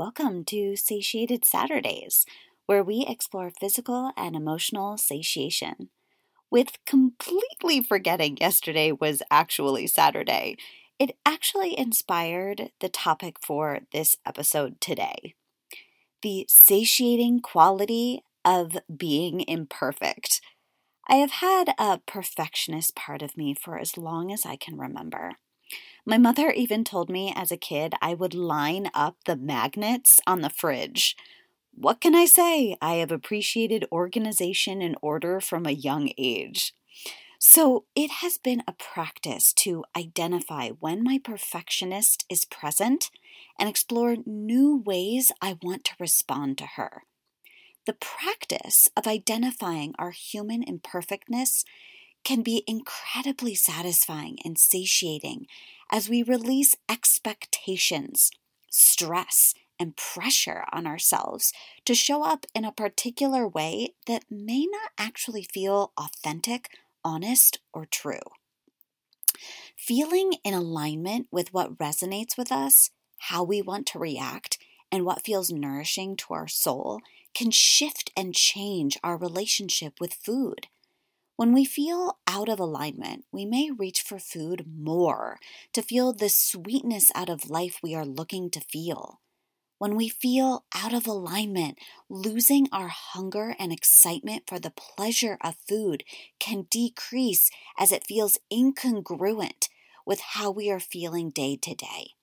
Welcome to Satiated Saturdays, where we explore physical and emotional satiation. With completely forgetting yesterday was actually Saturday, it actually inspired the topic for this episode today the satiating quality of being imperfect. I have had a perfectionist part of me for as long as I can remember. My mother even told me as a kid I would line up the magnets on the fridge. What can I say? I have appreciated organization and order from a young age. So it has been a practice to identify when my perfectionist is present and explore new ways I want to respond to her. The practice of identifying our human imperfectness can be incredibly satisfying and satiating as we release expectations, stress, and pressure on ourselves to show up in a particular way that may not actually feel authentic, honest, or true. Feeling in alignment with what resonates with us, how we want to react, and what feels nourishing to our soul can shift and change our relationship with food. When we feel out of alignment, we may reach for food more to feel the sweetness out of life we are looking to feel. When we feel out of alignment, losing our hunger and excitement for the pleasure of food can decrease as it feels incongruent with how we are feeling day to day.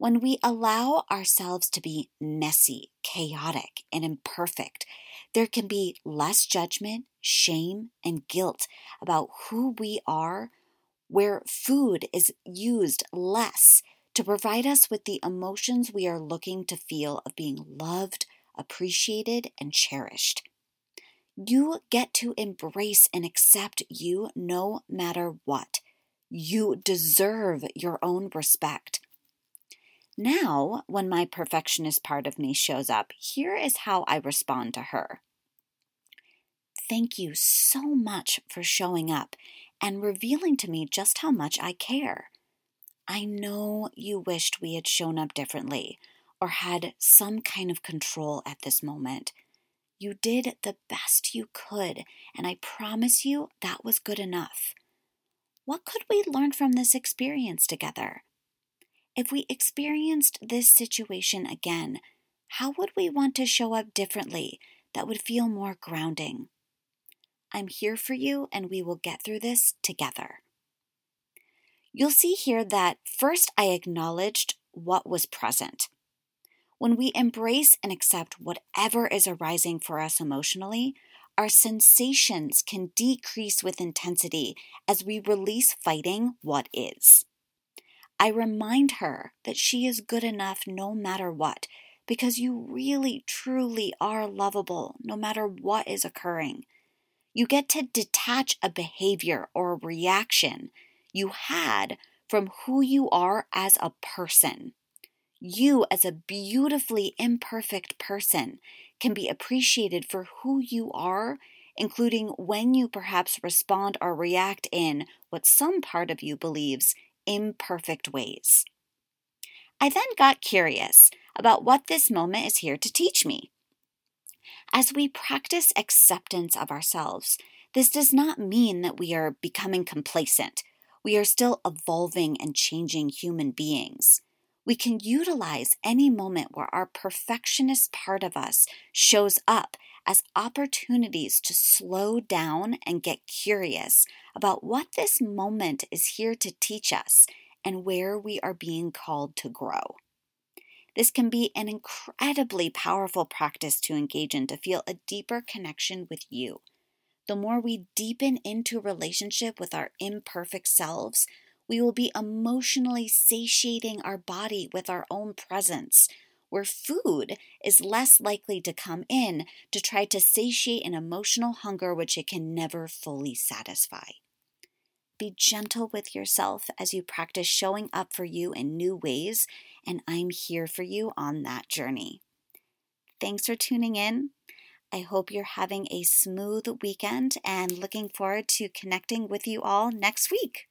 When we allow ourselves to be messy, chaotic, and imperfect, there can be less judgment, shame, and guilt about who we are, where food is used less to provide us with the emotions we are looking to feel of being loved, appreciated, and cherished. You get to embrace and accept you no matter what. You deserve your own respect. Now, when my perfectionist part of me shows up, here is how I respond to her. Thank you so much for showing up and revealing to me just how much I care. I know you wished we had shown up differently or had some kind of control at this moment. You did the best you could, and I promise you that was good enough. What could we learn from this experience together? If we experienced this situation again, how would we want to show up differently that would feel more grounding? I'm here for you, and we will get through this together. You'll see here that first I acknowledged what was present. When we embrace and accept whatever is arising for us emotionally, our sensations can decrease with intensity as we release fighting what is. I remind her that she is good enough no matter what, because you really, truly are lovable no matter what is occurring. You get to detach a behavior or a reaction you had from who you are as a person. You, as a beautifully imperfect person, can be appreciated for who you are, including when you perhaps respond or react in what some part of you believes imperfect ways. I then got curious about what this moment is here to teach me. As we practice acceptance of ourselves, this does not mean that we are becoming complacent. We are still evolving and changing human beings. We can utilize any moment where our perfectionist part of us shows up as opportunities to slow down and get curious about what this moment is here to teach us and where we are being called to grow. This can be an incredibly powerful practice to engage in to feel a deeper connection with you. The more we deepen into relationship with our imperfect selves, we will be emotionally satiating our body with our own presence, where food is less likely to come in to try to satiate an emotional hunger which it can never fully satisfy. Be gentle with yourself as you practice showing up for you in new ways, and I'm here for you on that journey. Thanks for tuning in. I hope you're having a smooth weekend and looking forward to connecting with you all next week.